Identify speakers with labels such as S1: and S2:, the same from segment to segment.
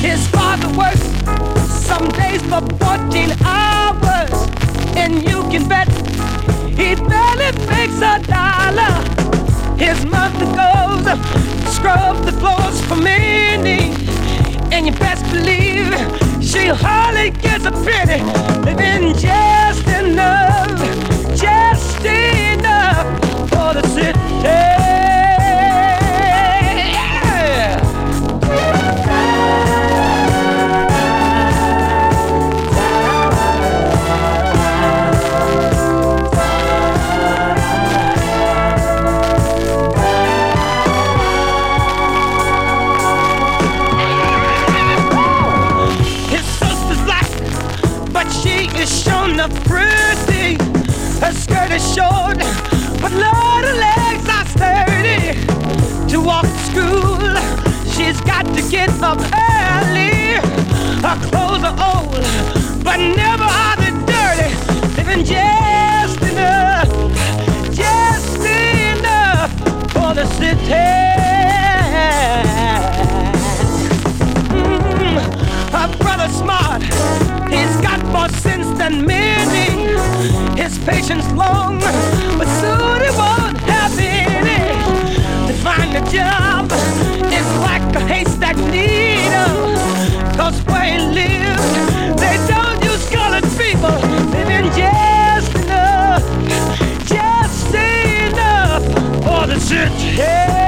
S1: His father works some days for 14 hours, and you can bet he barely makes a dollar. His mother goes scrub the floors for many, and you best believe she hardly gets a penny, living just school, she's got to get up early. Her clothes are old, but never are they dirty. Living just enough, just enough for the city. Mm, her brother's smart, he's got more sense than many. His patience long, but soon he won't find a job is like a haystack needle. Cause where he lives, they don't use colored people. Living just enough, just enough for the city.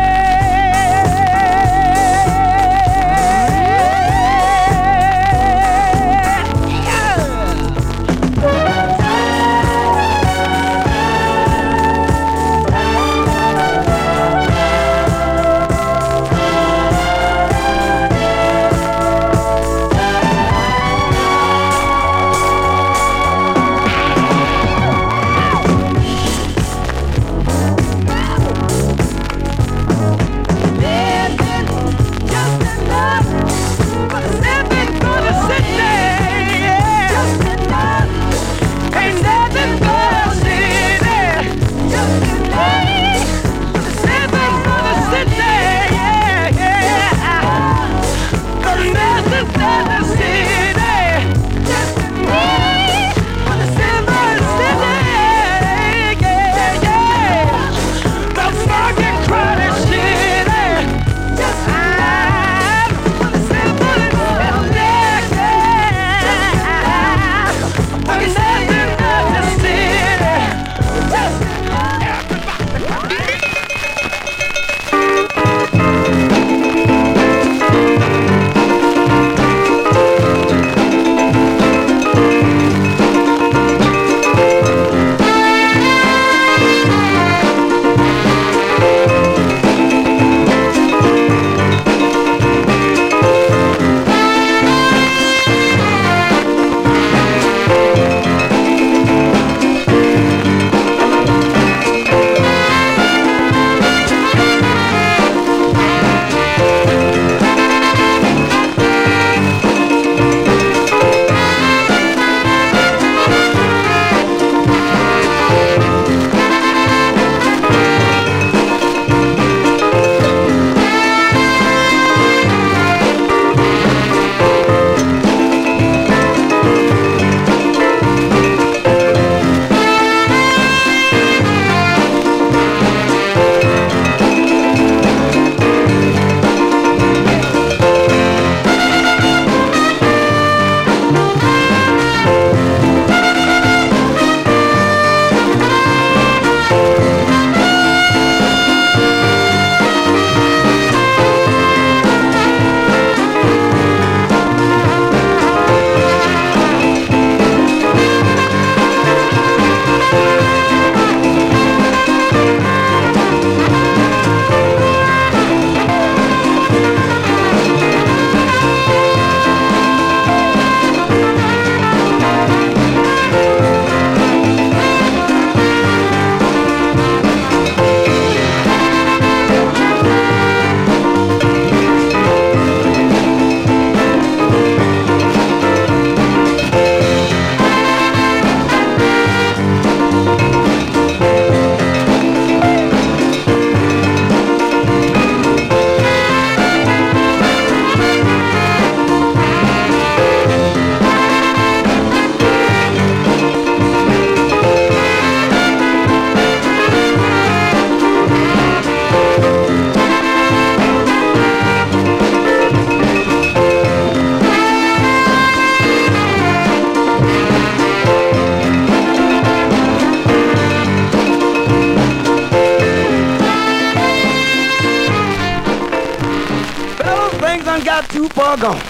S2: Gone.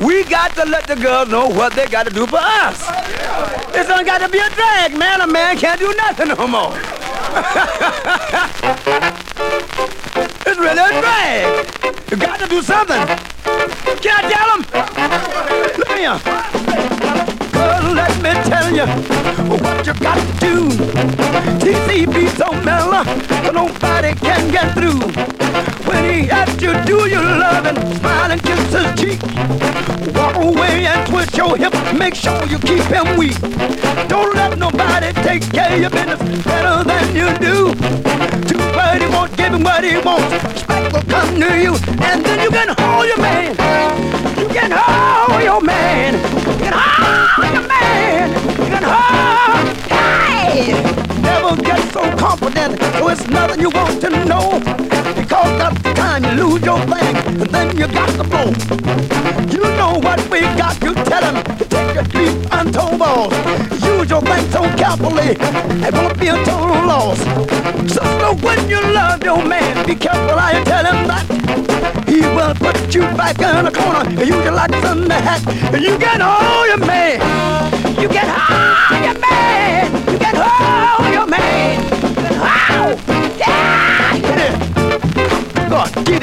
S2: We got to let the girls know what they got to do for us. It's not got to be a drag, man. A man can't do nothing no more. it's really a drag. You got to do something. Can I tell them? Look here. Uh, girl, let me tell you what you got to do. TCB so mellow, nobody can get through. When he asks you, do you love him? Smile and kiss his cheek. Walk away and twist your hip. Make sure you keep him weak. Don't let nobody take care of your business better than you do. Too bad he won't give him what he wants. Respect will come to you, and then you can hold your man. You can hold your man. You can hold your man. You can hold. Hey! Never get so confident, so it's nothing you want to know. Because that's the time you lose your thing, and then you got to blow. You know what we got, you tell him take a deep untold balls. Use your thing so carefully, it won't be a total loss. So when you love your man, be careful how you tell him that. He will put you back in a corner, and your lights in the hat, and you get all your man. You get all your man.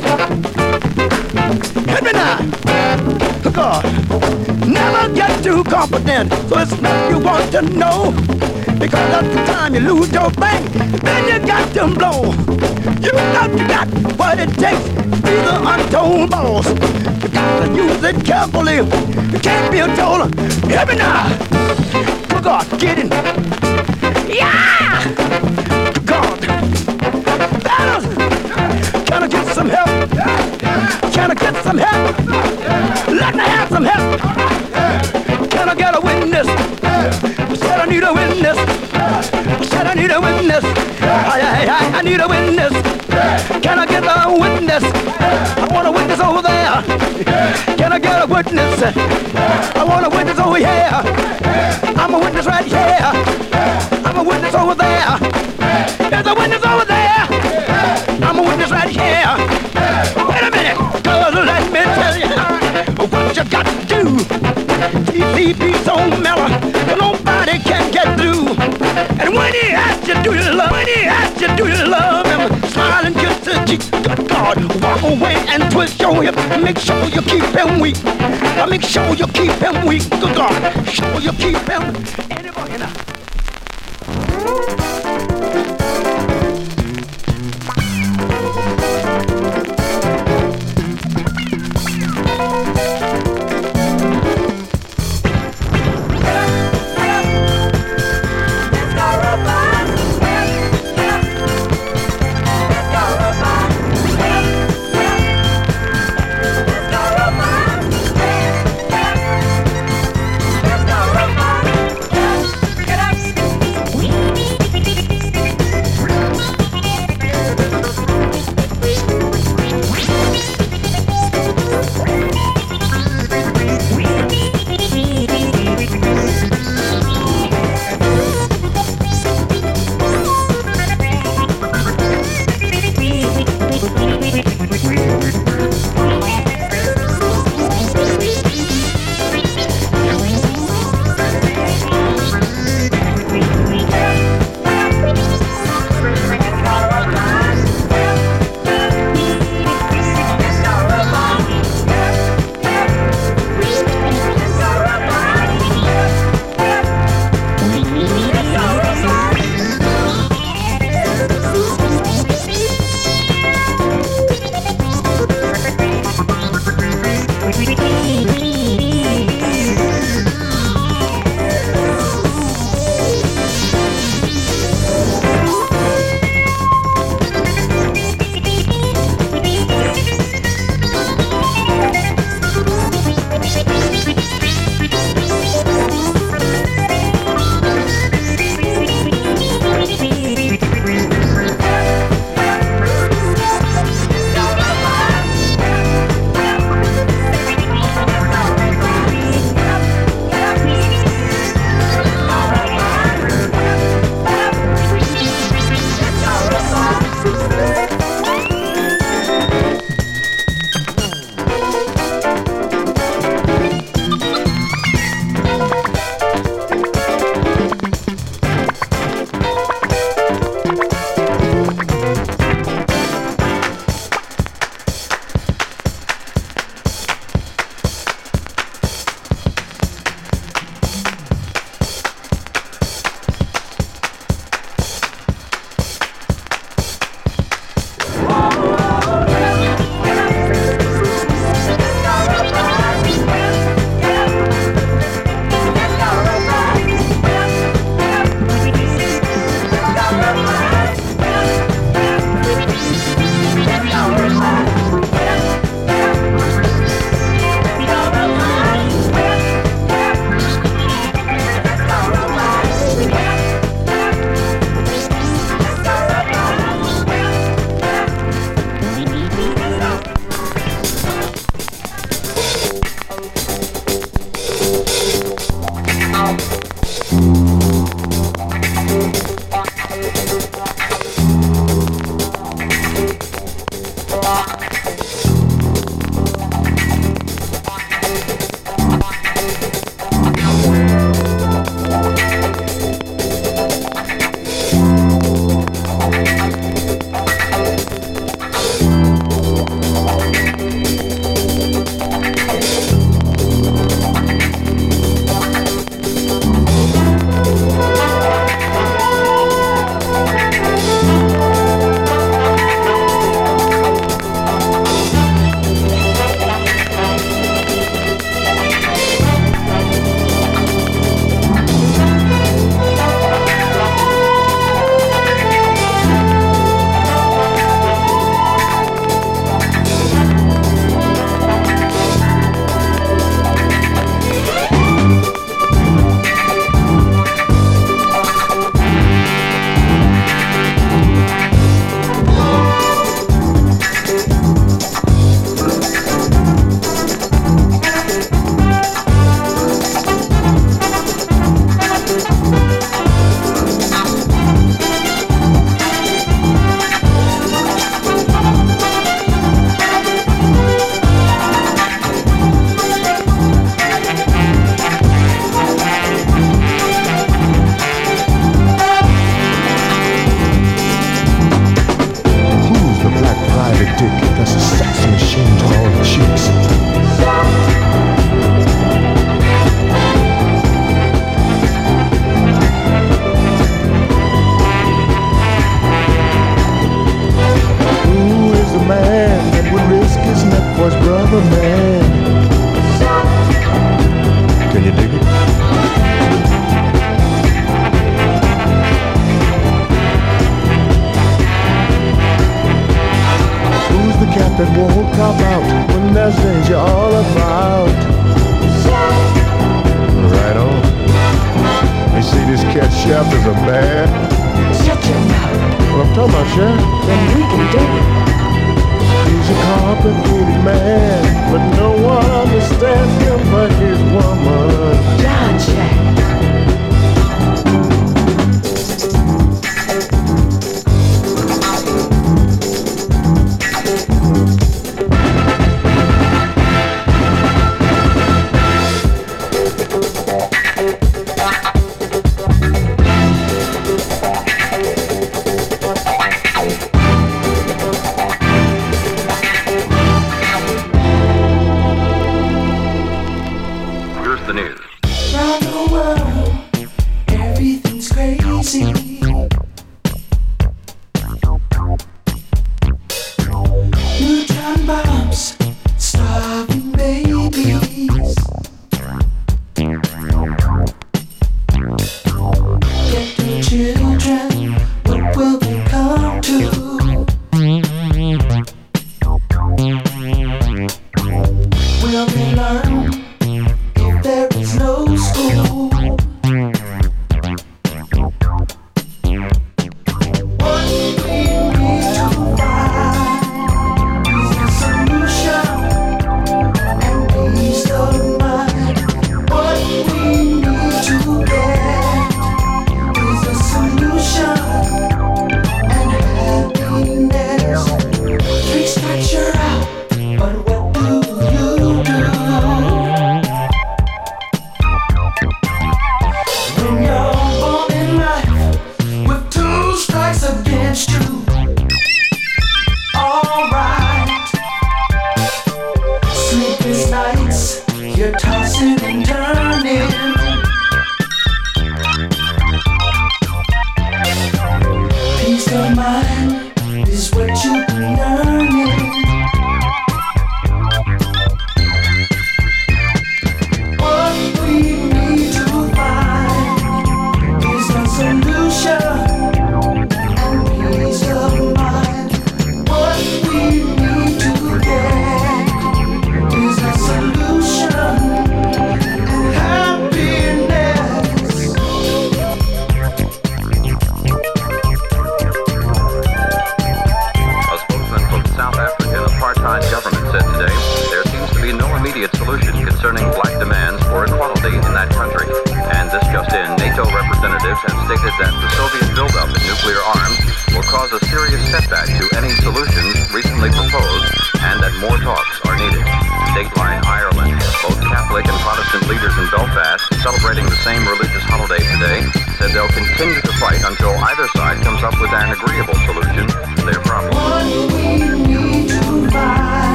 S2: It. Hit me now. God, never get too confident, so it's not you want to know. Because the time you lose your bank, then you got to blow. You know you got what it takes, to be the untold boss. You got to use it carefully. You can't be a total. Hear me now. God, get it. Yeah! God. Can I get some help? Can I get some help? Let me have some help. Can I get a witness? Said I need a witness. Said I need a witness. I, I, I, I need a witness. Can I get a witness? I want a witness over there. Can I get a witness? I want a witness over here. I'm a witness right here. I'm a witness over there. There's a witness over there. TCB so mellow, nobody can get through. And when he asks you, do you love? When he asks you, do you love him? Smile and kiss the cheek. Good God, walk away and twist your hip. Make sure you keep him weak. Make sure you keep him weak. Good God, sure you keep him. Anybody
S3: now?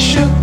S4: Let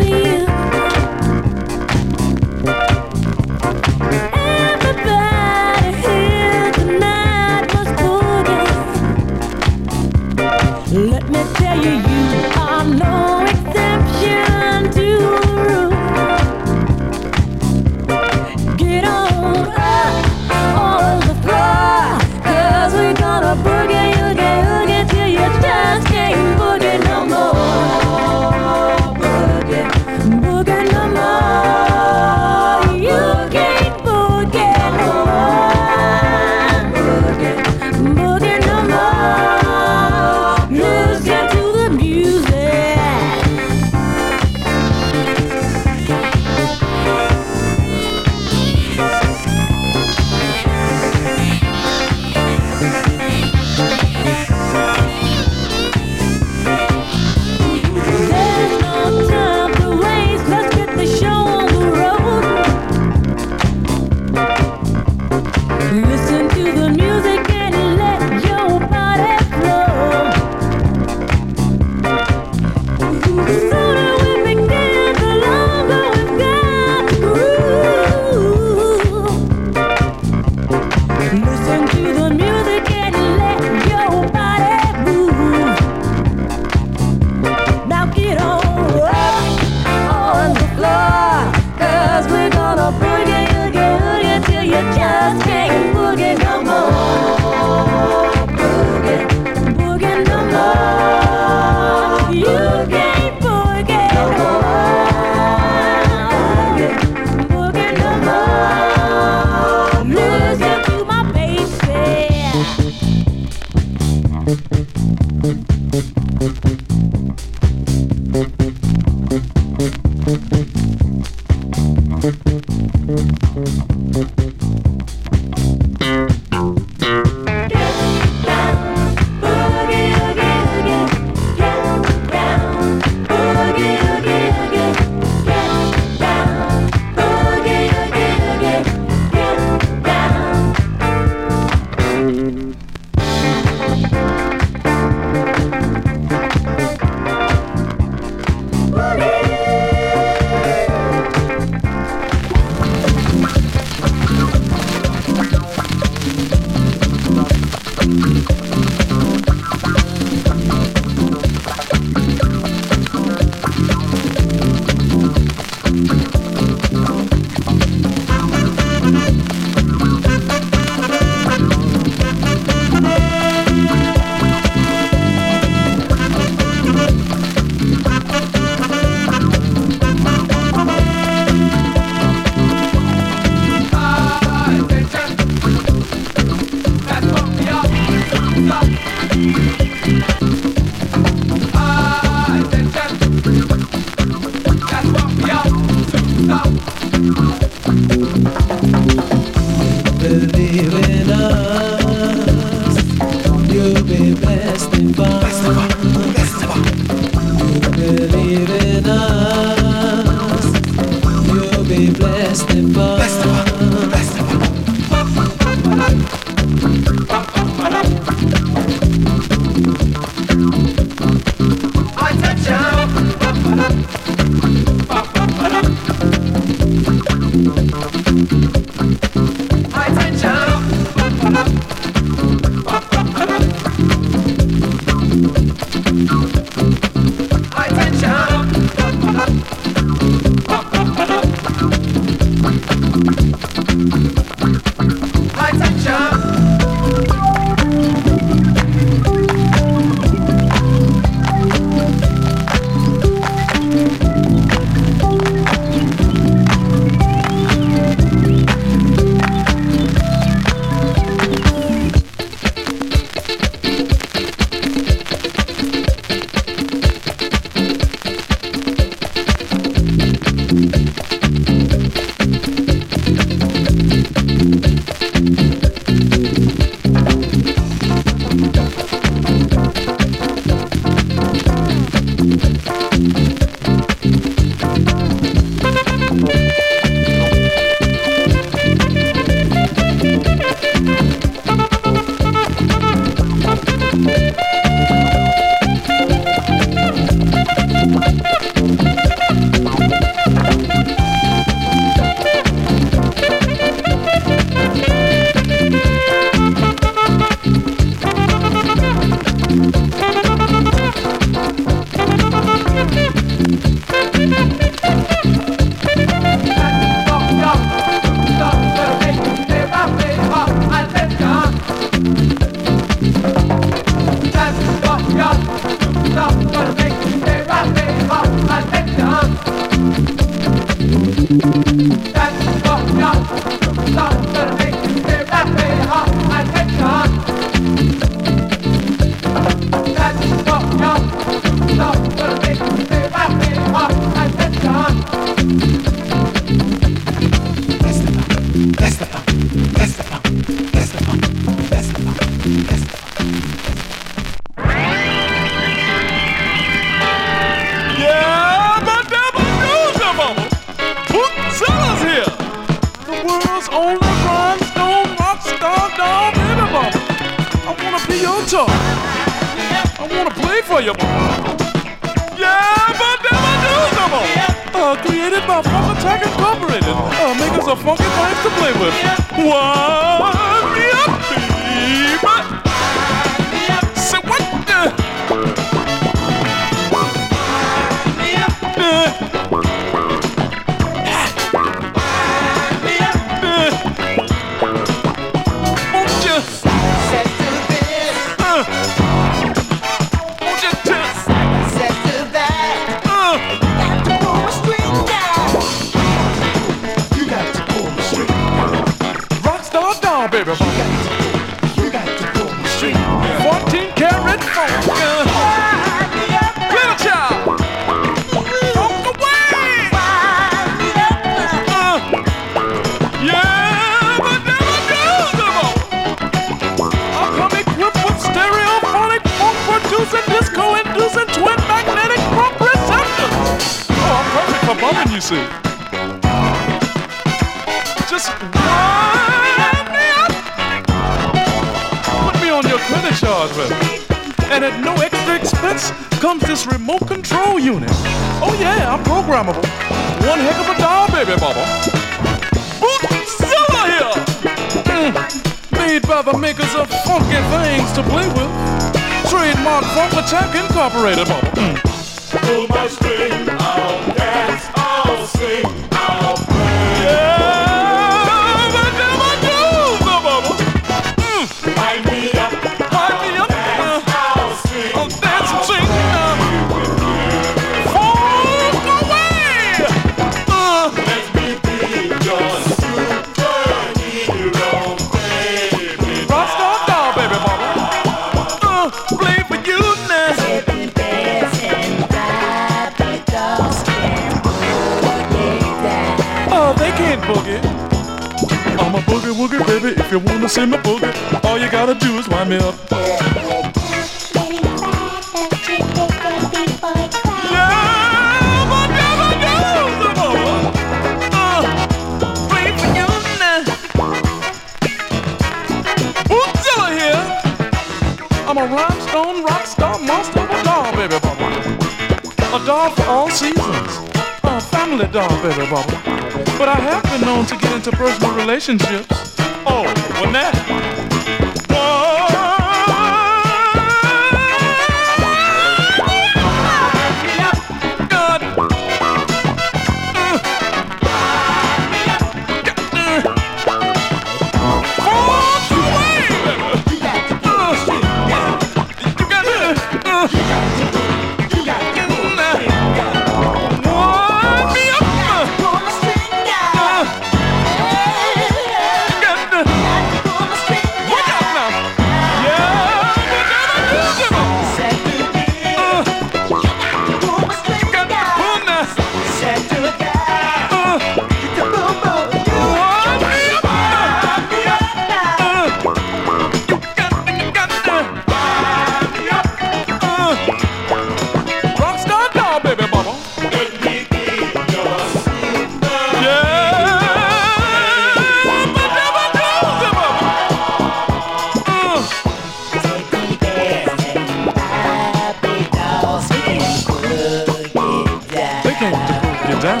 S3: down.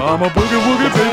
S3: I'm a boogie woogie baby.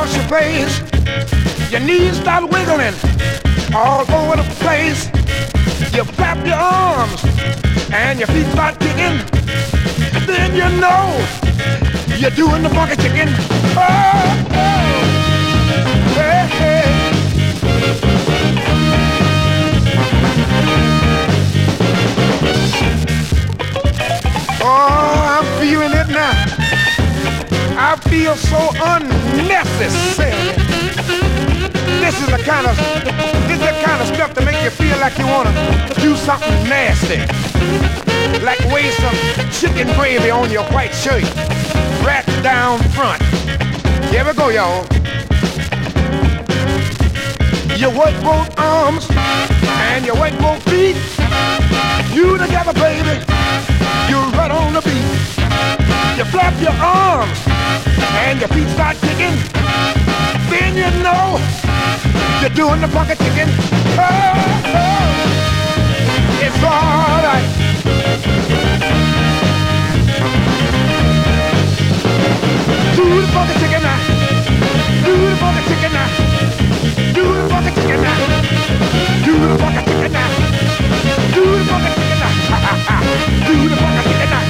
S5: across your face. Your knees start wiggling all over the place. You clap your arms and your feet start kicking. Then you know you're doing the monkey chicken. Oh, oh. Hey, hey. Oh, I'm feeling it now. I feel so unnecessary. This is the kind of this is the kind of stuff to make you feel like you wanna do something nasty. Like waste some chicken gravy on your white shirt. rat down front. Here we go, y'all. You work both arms and you work both feet. You together, baby. You right on the beat. You flap your arms and your feet start kicking. Then you know you're doing the bucket chicken. Oh, oh, it's alright. Do the bucket chicken now. Do the bucket chicken now. Do the bucket chicken now. Do the bucket chicken now. Do the bucket chicken now. Do the bucket chicken now.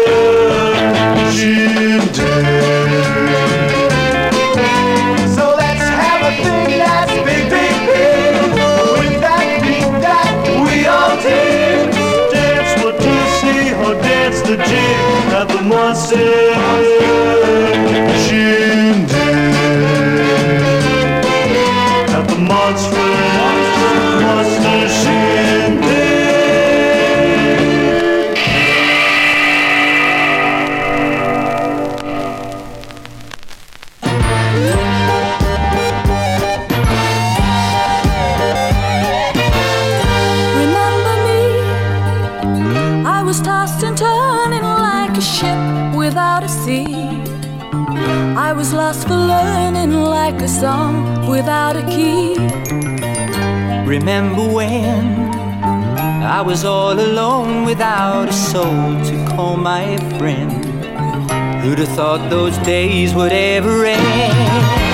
S5: dica do
S6: Moacir. Without a key.
S7: Remember when I was all alone without a soul to call my friend? Who'd have thought those days would ever end?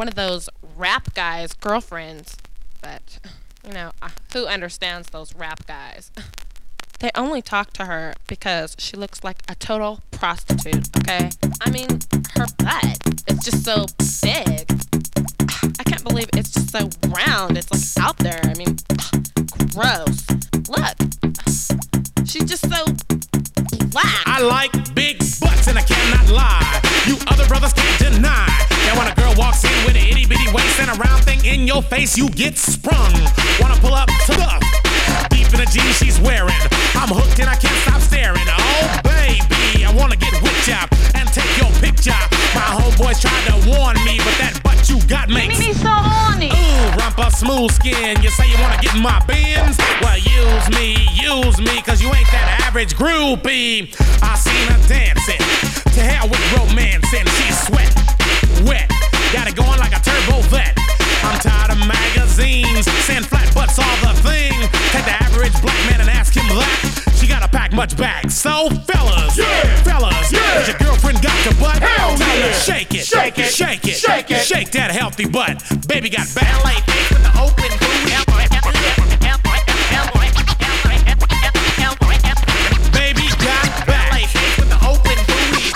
S8: One of those rap guys' girlfriends. But, you know, uh, who understands those rap guys? They only talk to her because she looks like a total prostitute, okay? I mean, her butt is just so big. I can't believe it's just so round. It's like out there. I mean, gross. Look. She's just so black.
S9: I like big butts and I cannot lie. You other brothers can't deny that when a girl walks in with an itty bitty waist and a round thing in your face, you get sprung. Wanna pull up to the deep in the jeans she's wearing. I'm hooked and I can't stop staring. Oh baby, I wanna get with ya and take your picture. My homeboys tried to warn me, but that you got makes me so horny. Ooh, rumpa smooth skin. You say you wanna get in my bins? Well, use me, use me, cause you ain't that average groupie. I seen her dancing. To hell with romance and she's sweat, wet. Got it going like a turbo vet. I'm tired of magazines saying flat butts all the thing. Take the average black man and ask him that. She gotta pack much back. So fellas, yeah. fellas, has your girlfriend got your butt?
S10: Hell
S9: Tell her
S10: yeah.
S9: shake it,
S10: Shake it.
S9: shake it,
S10: Shake it.
S9: Shake that healthy butt. Baby got ballet feet with the Oakland Baby got ballet feet with the Oakland booty.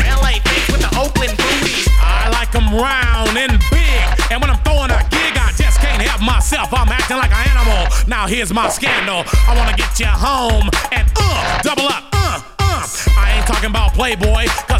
S9: Ballet feet with the Oakland booty. I like round and big. And when I'm throwing a gig, I just can't help myself. I'm acting like an animal. Now here's my scandal. I wanna get you home and uh, double up, uh, uh. I ain't talking about Playboy, cause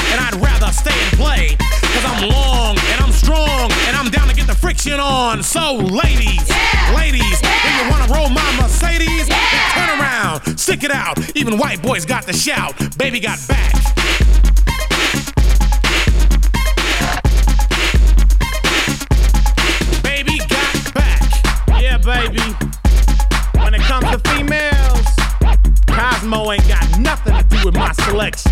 S9: And I'd rather stay and play, cause I'm long and I'm strong, and I'm down to get the friction on. So, ladies, ladies, if you wanna roll my Mercedes, then turn around, stick it out. Even white boys got the shout. Baby got back. Baby got back.
S5: Yeah, baby. When it comes to females, Cosmo ain't got nothing to do with my selection.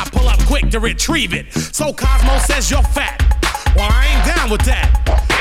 S9: I pull up quick to retrieve it. So Cosmo says you're fat. Well, I ain't down with that.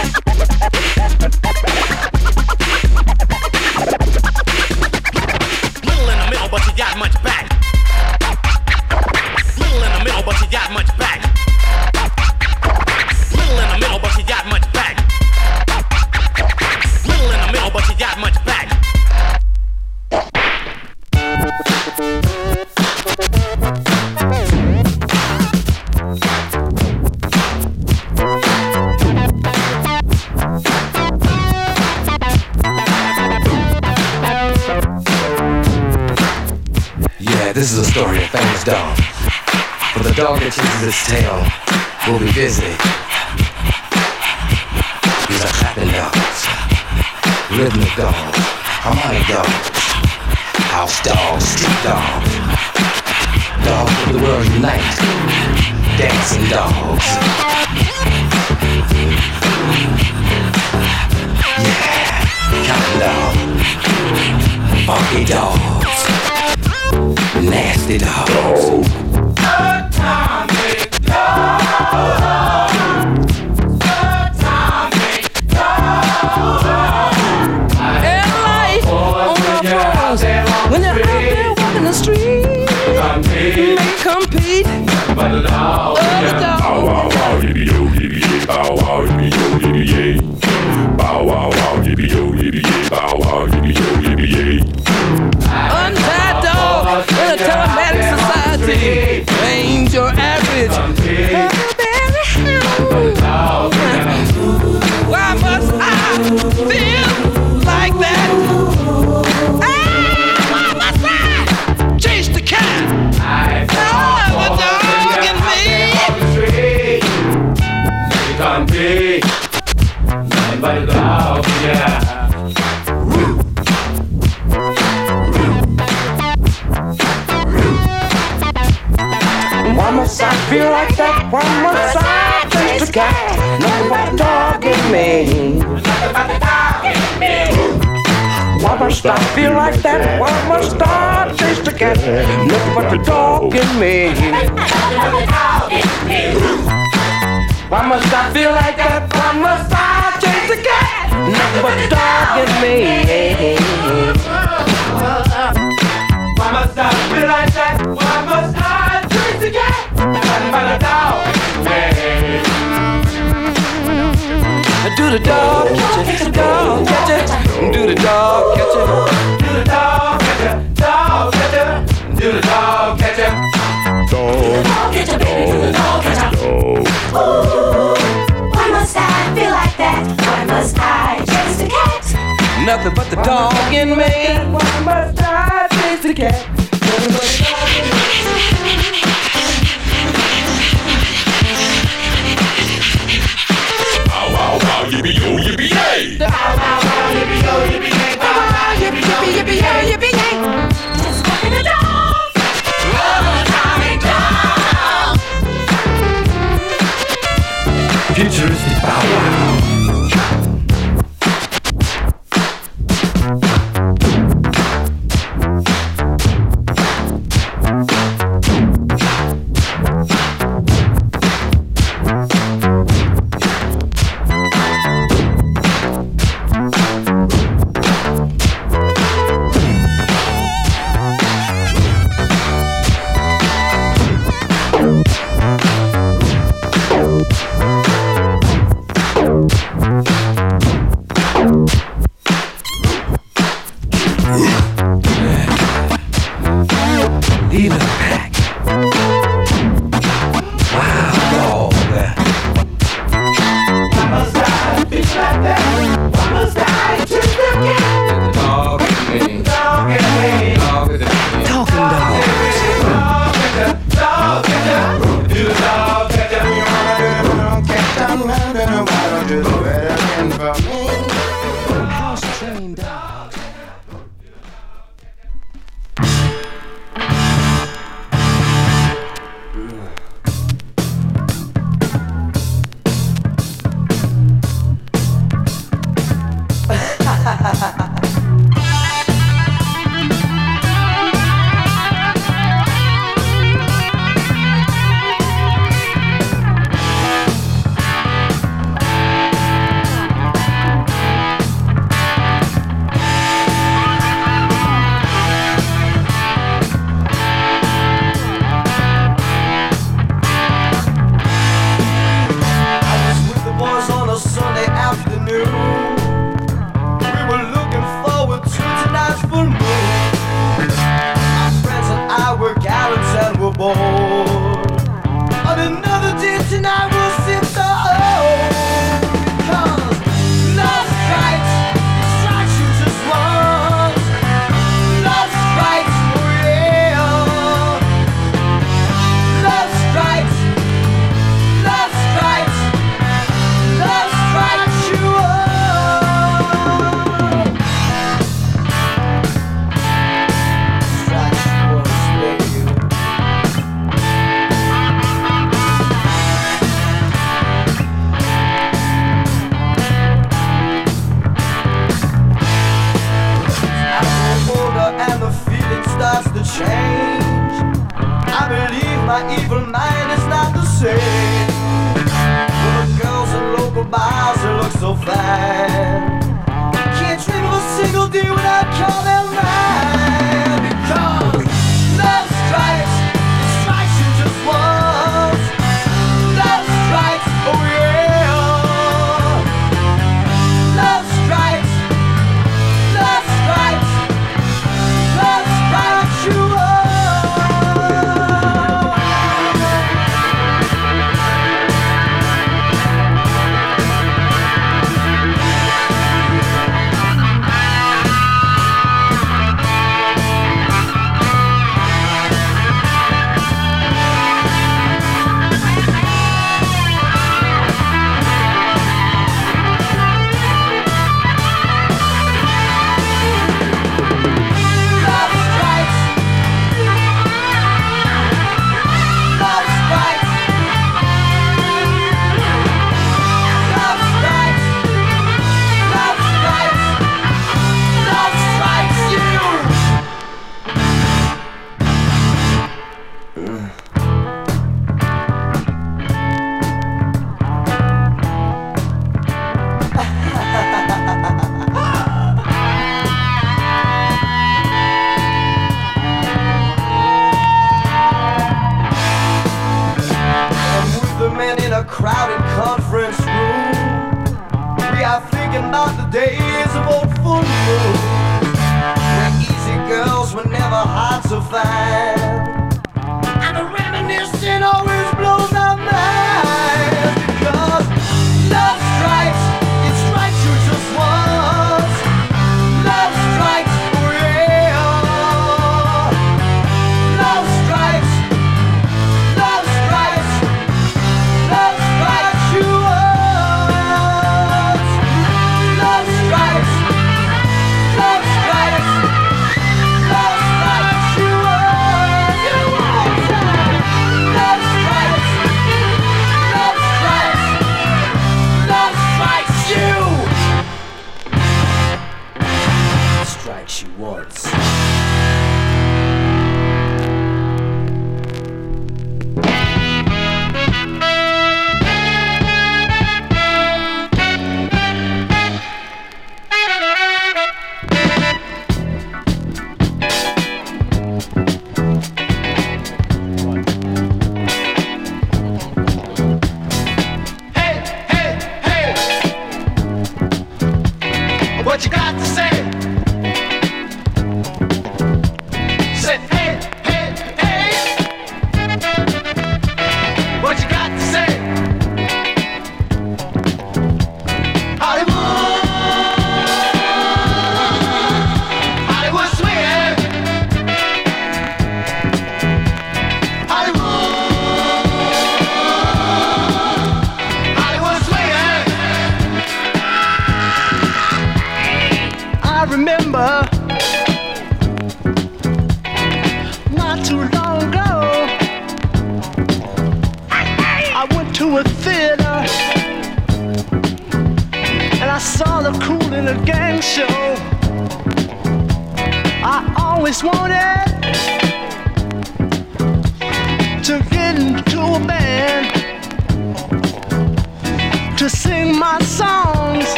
S9: Little in the middle, but you got much back. Little in the middle, but you got much
S11: this is a story of famous dog. For the dog that chases its tail will be busy. These are clapping dogs, rhythmic dogs, harmonic dogs, house dogs, street dogs, dogs of the world unite, dancing dogs. Yeah, counting dogs, funky dogs. Nasty dogs.
S1: When they're out there walking the street, they compete. Other dogs.
S5: Why must I chase the cat? Nothing but a dog in me. Why must I feel like that? Why must I chase the cat? Nothing but the dog in me. Why must I feel like that? Why must I chase the cat? Nothing but the dog in me.
S12: Why must I feel like that? Why must I chase the cat? But a dog.
S1: Do the dog? Dog? Do the dog it?
S12: Do the dog? Dog? Do the dog?
S13: Why must I feel like that? Why must I chase the cat?
S1: Nothing but the dog in me. Why must I chase the cat? The dog me.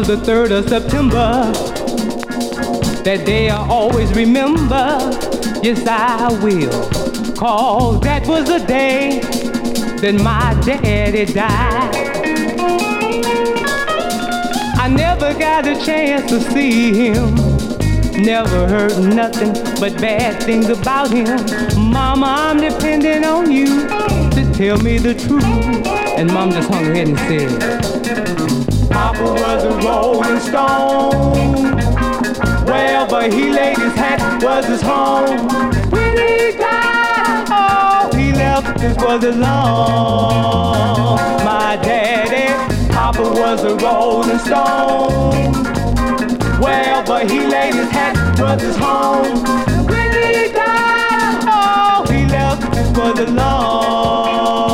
S14: Was the
S15: 3rd of September. That day I always remember. Yes, I will. Cause that was the day that my daddy died. I never got a chance to see him. Never heard nothing but bad things about him. Mama, I'm depending on you to tell me the truth. And mom just hung her head and said, Papa was a rolling stone. Wherever he laid his hat was his home. When he died, oh, he left his brothers alone. My daddy, Papa was a rolling stone. Wherever he laid his hat was his home. When he died, oh, he left his brothers alone.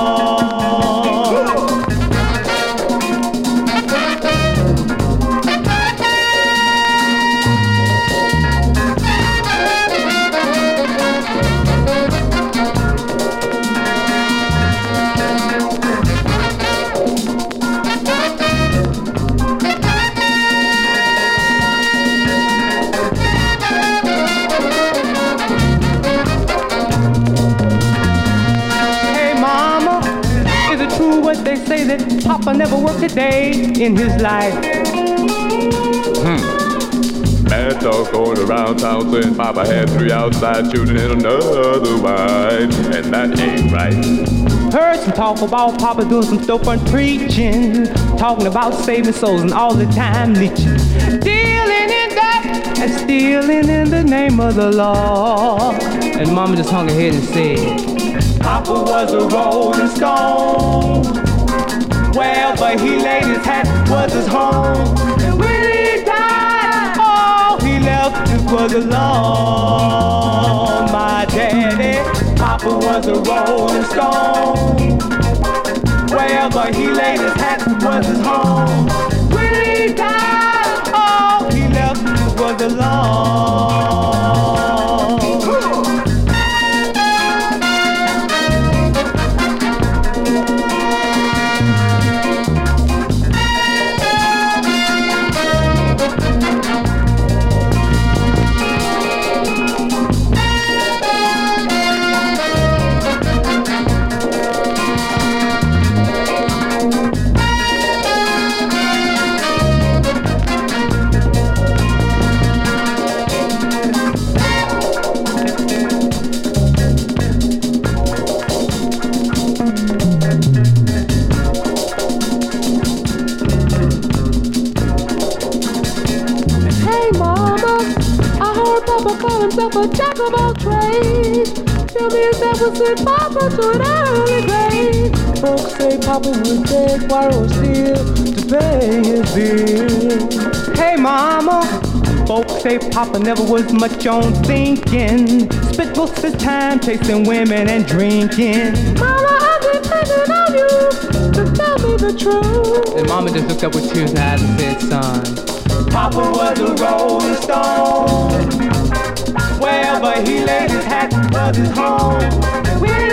S15: Papa never worked a day in his life?
S16: Hmm. Bad talk going around town saying Papa had three outside children and another wife, and that ain't right.
S15: Heard some talk about Papa doing some storefront preaching, talking about saving souls and all the time leeching, dealing in that and stealing in the name of the law. And Mama just hung her head and said, Papa was a rolling stone. Wherever he laid his hat was his home. And when he died, oh, he left was alone. My daddy, Papa was a rolling stone. Wherever he laid his hat was his home. When he died, oh, he left was alone.
S1: Himself a jack of all trades. Tell me if that was it, Papa to an early grave. Folks say Papa while I was still to pay his bill.
S15: Hey mama, folks say Papa never was much on thinking. Spent most of his time chasing women and drinking.
S1: Mama, I'm depending on you to tell me the truth.
S15: And mama just looked up with tears in her eyes and said, son, Papa was a rolling stone. Wherever he laid his hat was his home.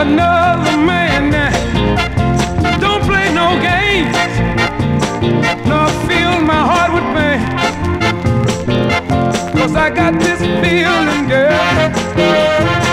S15: another man. Don't play no games, nor fill my heart with pain. Cause I got this feeling, girl.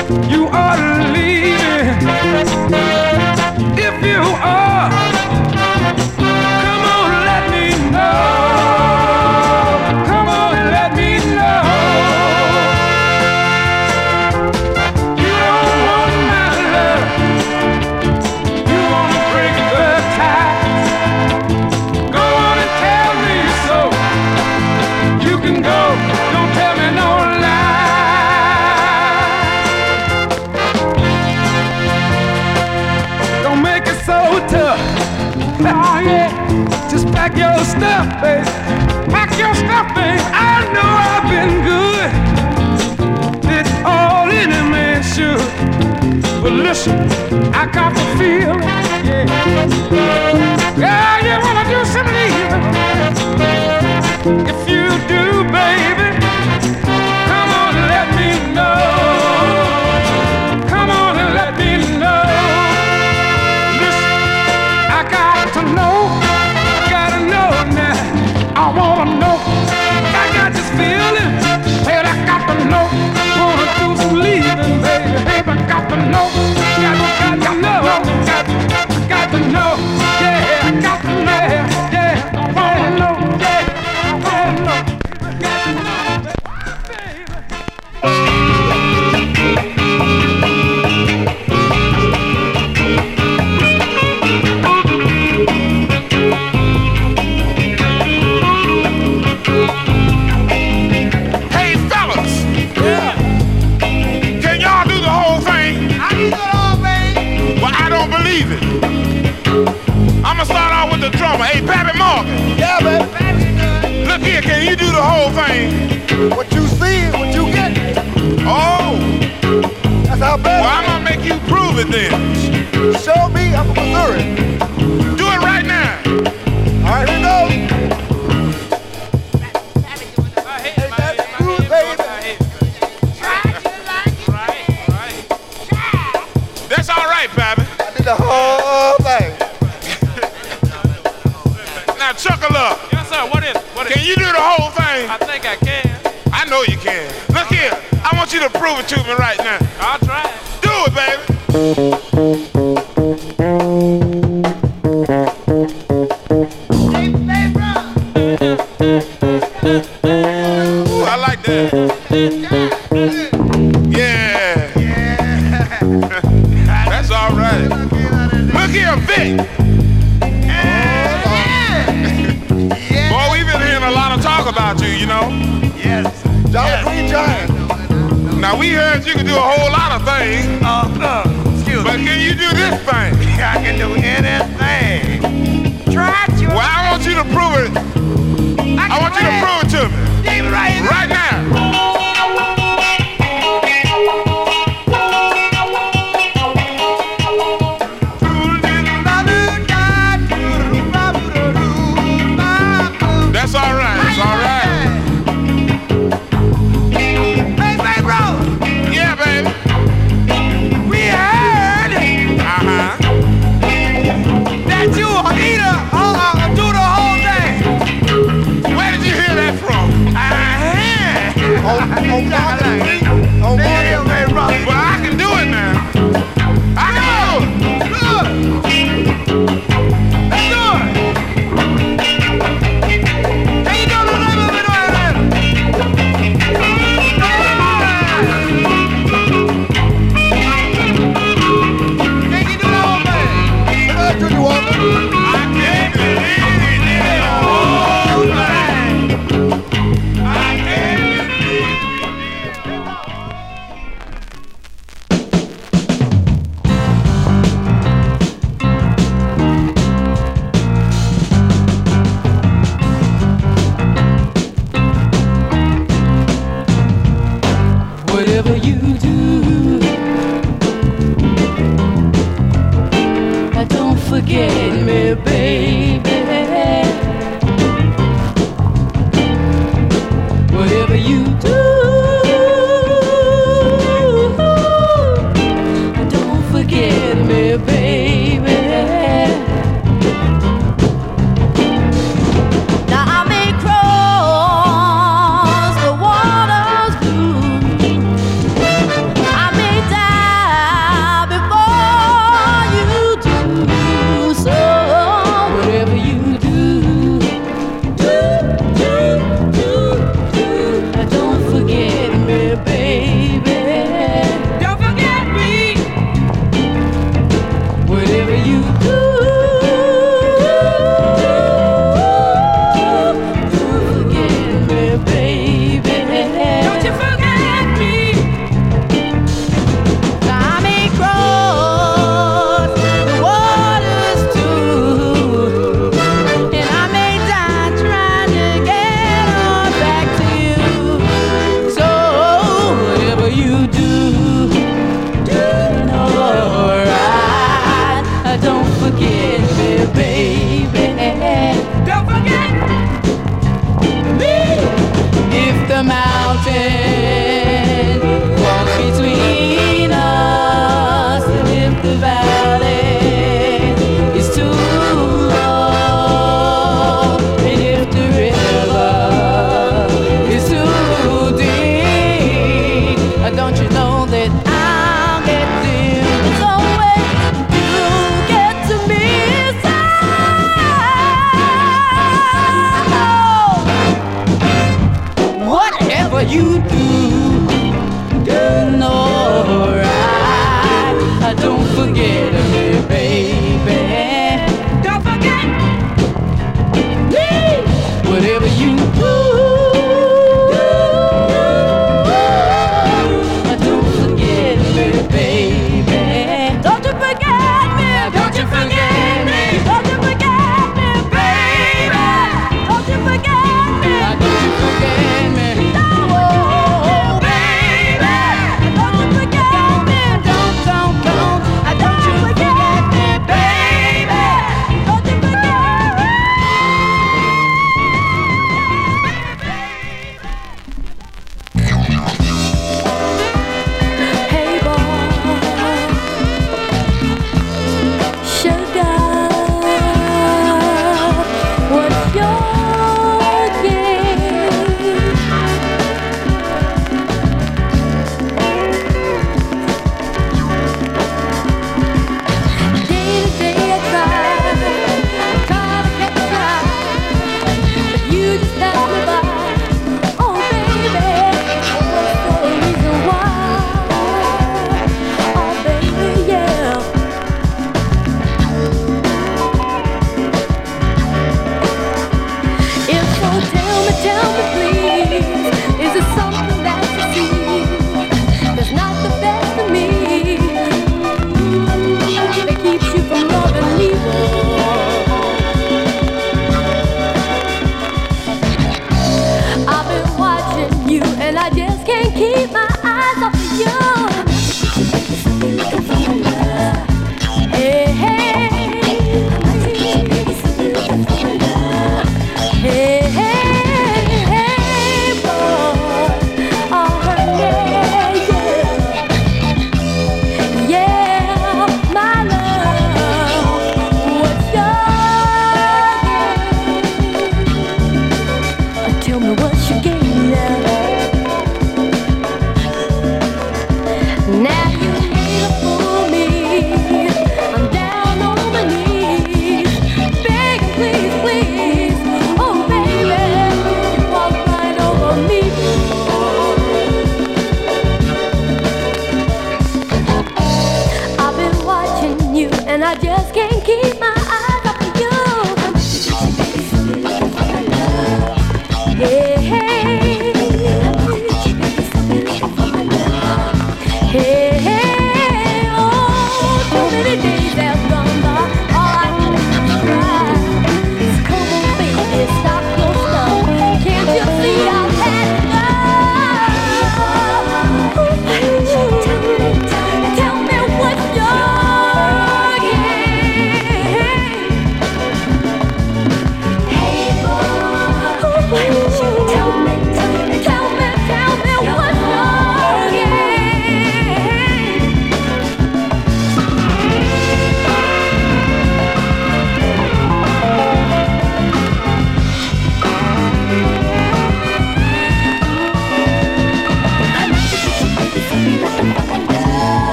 S15: babe. Pack your stuff, babe. I know I've been good. It's all any man should. But listen, I got the feeling. Yeah, yeah you wanna do some of? got to know. Got, got to know. Got, got to know.
S17: thing. What you see is what you get. Oh. That's how bad. Well, I'm going to make you prove it then. Show me. I'm from Missouri. it to me right now.
S18: I'll try.
S17: Do it, baby.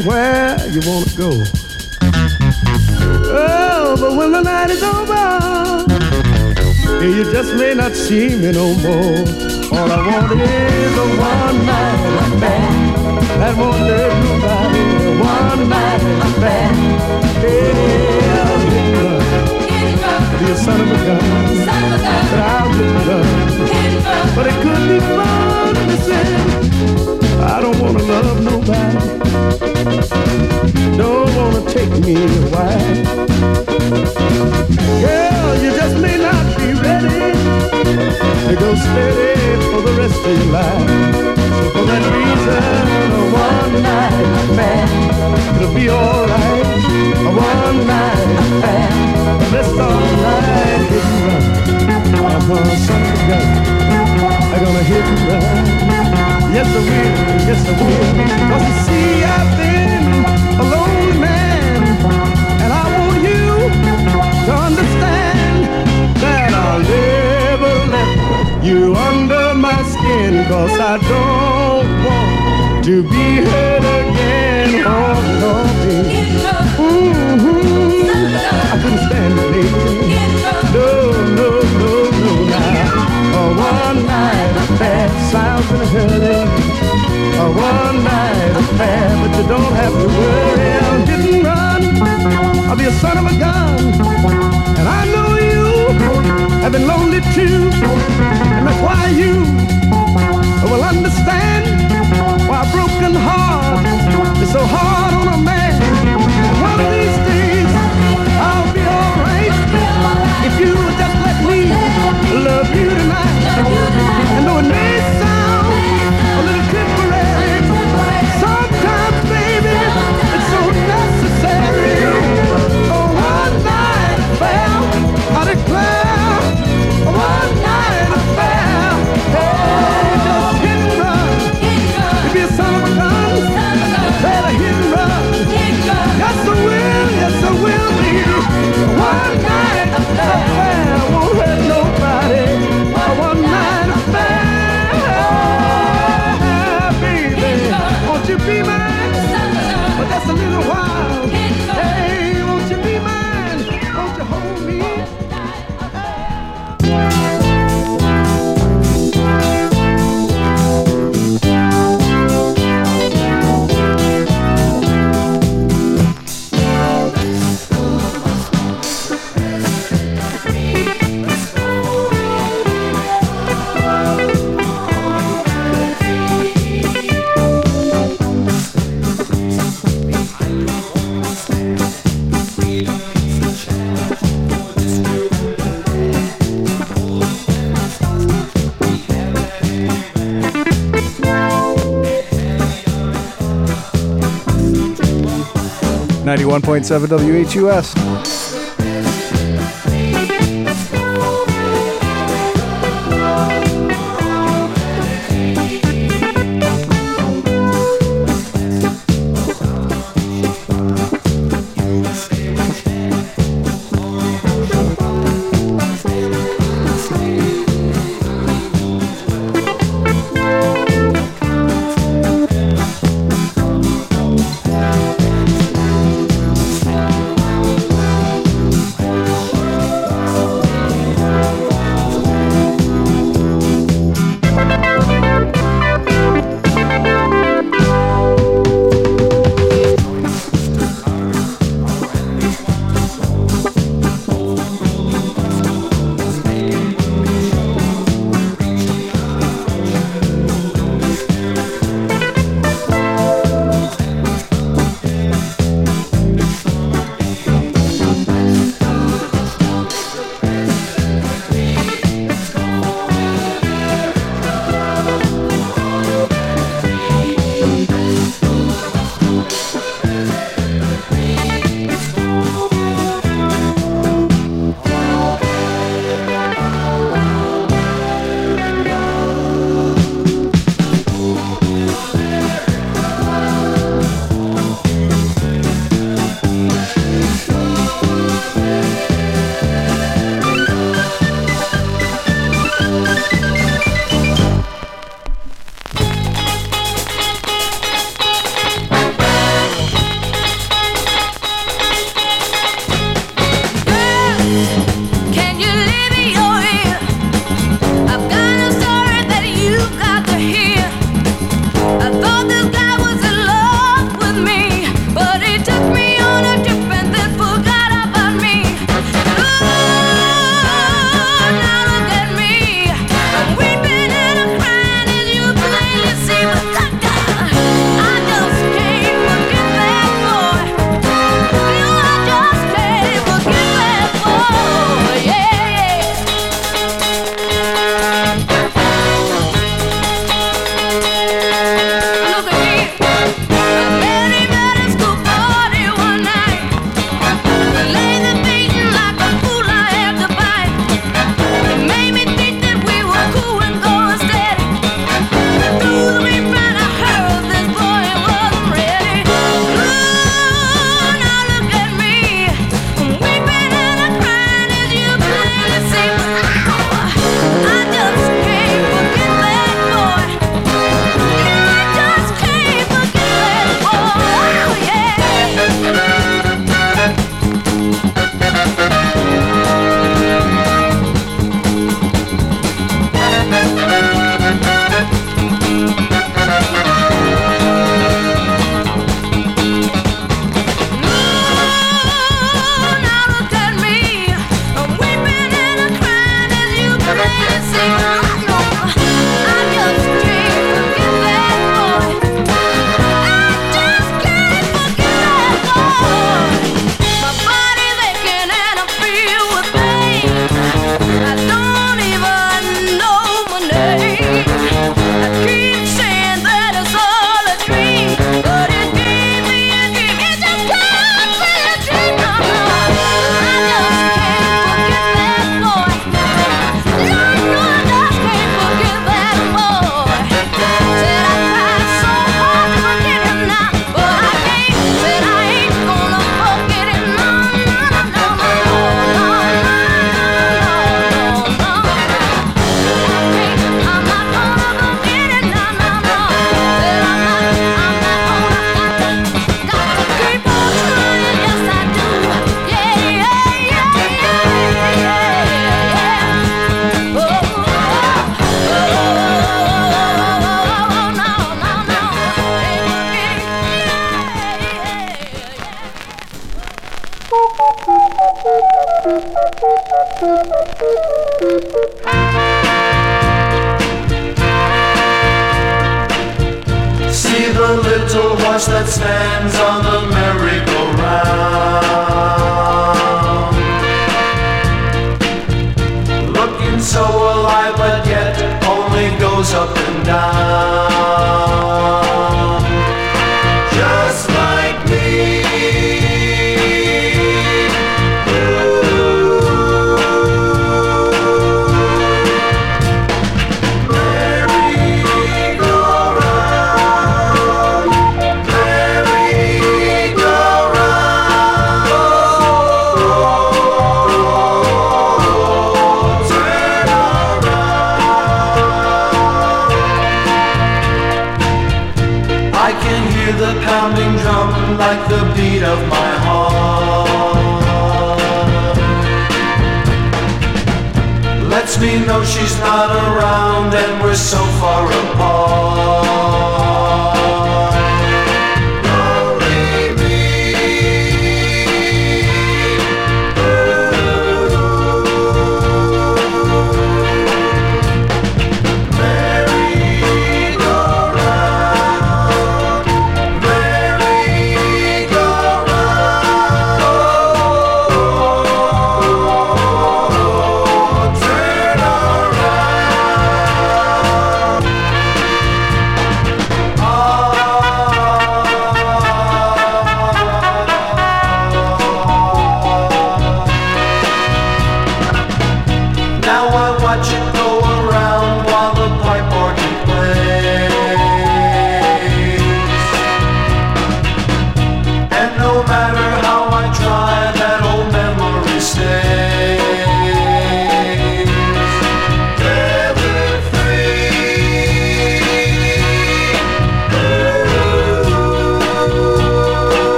S19: Anywhere you want to go. Oh, but when the night is over, you just may not see me no more. All I want is a one night affair. That won't hurt nobody. One night affair. Hey, I'll get drunk. Be a son of a gun. But I'll get drunk. But it could be fun, listen. I don't wanna love nobody. Take me a wife. Girl, you just may not be ready to go steady for the rest of your life. So for that reason, a one night affair, it'll be alright. A one night affair, let's all night hit and run. I'm a son of a gun. I'm gonna hit and run. Yes, I will. Yes, I will. Cause you see, I've been you under my skin. Cause I don't want to be hurt again. Oh, baby. Mhm. I couldn't stand it, baby. No, no, no, no, now. A one night affair sounds in a hurry. A one night affair, but you don't have to worry. Hit and run. I'll be a son of a gun. And I know have been lonely too. And that's why you will understand why a broken heart is so hard on a man. One of these days, I'll be alright if you will just let me love you
S7: tonight. And though it may Yes, I
S20: will
S21: be one night affair. 101.7 WHUS.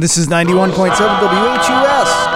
S20: This is 91.7 WHUS.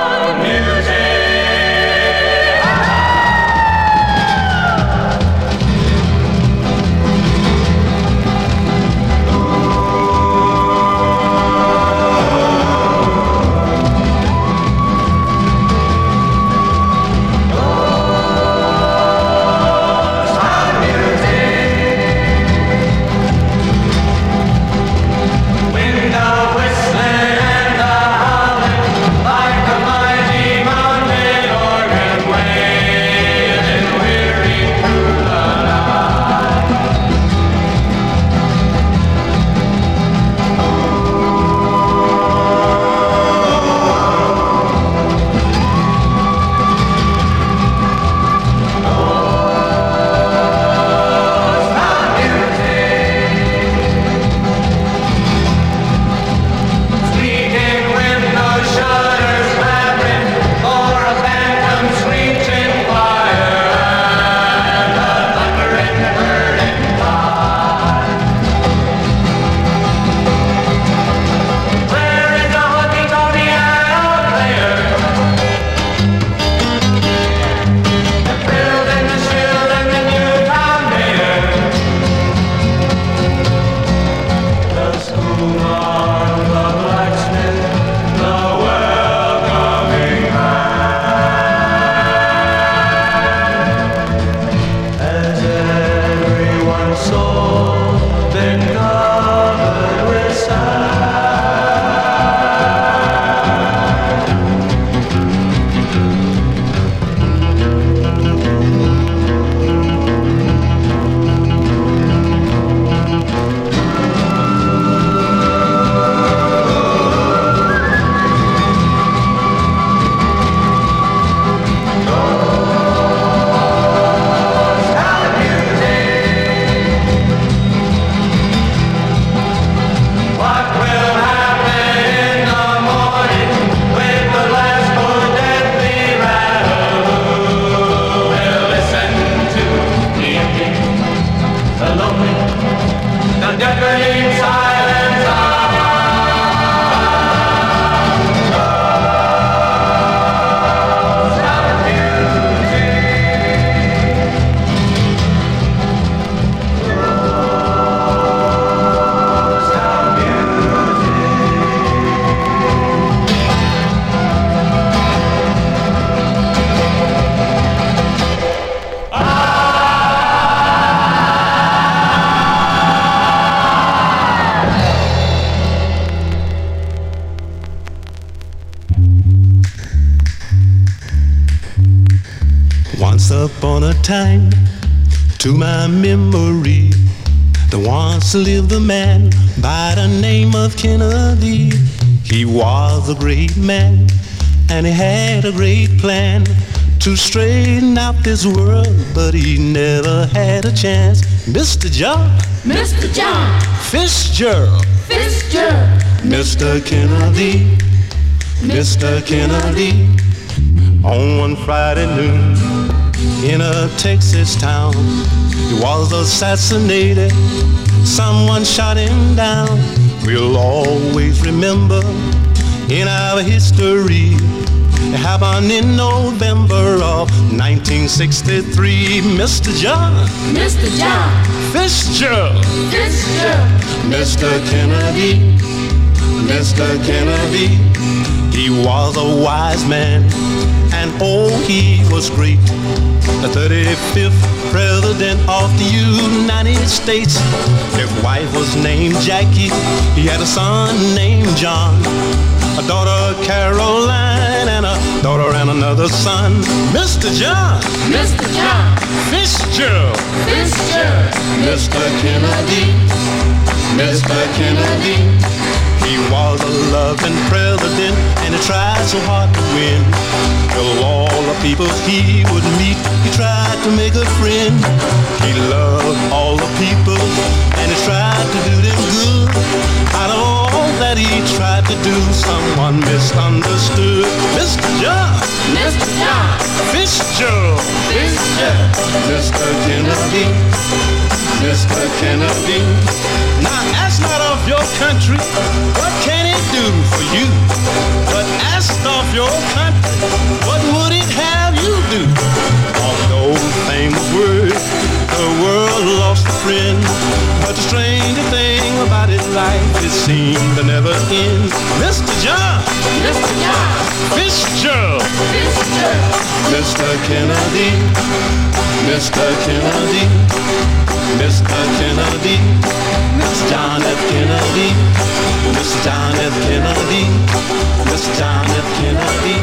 S22: This world, but he never had a chance. Mr. John,
S20: Mr. John
S22: Fitzgerald,
S20: Fitzgerald,
S22: Mr. Kennedy, Mr. Kennedy. On one Friday noon in a Texas town, he was assassinated. Someone shot him down. We'll always remember in our history. It happened in November of 1963. Mr. John,
S20: Mr. John
S22: Fitzgerald,
S20: Fitzgerald,
S22: Mr. Kennedy, Mr. Kennedy. He was a wise man, and oh, he was great. The 35th president of the United States. His wife was named Jackie. He had a son named John, a daughter Caroline, and a daughter and another son. Mr. John,
S20: Mr. John
S22: Fitzgerald,
S20: Fitzgerald,
S22: Mr. Kennedy, Mr. Kennedy. He was a loving president and he tried so hard to win. Of all the people he would meet, he tried to make a friend. He loved all the people and he tried to do them good. All that he tried to do, someone misunderstood. Mr. John,
S20: Mr. John
S22: Fitzgerald,
S20: Fitzgerald,
S22: Mr. Kennedy, Mr. Kennedy. Now ask not of your country, what can it do for you? But ask of your country, what would it have you do? Of those famous words, the world lost a friend. But the strange thing about his life, it seemed to never end. Mr. John,
S20: Mr. John
S22: Fitzgerald,
S20: Fitzgerald,
S22: Mr. Kennedy, Mr. Kennedy, Mr. Kennedy, Mr. John F. Kennedy, Mr. John F. Kennedy, Mr. John F. Kennedy,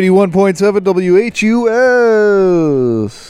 S23: 91.7 WHUS.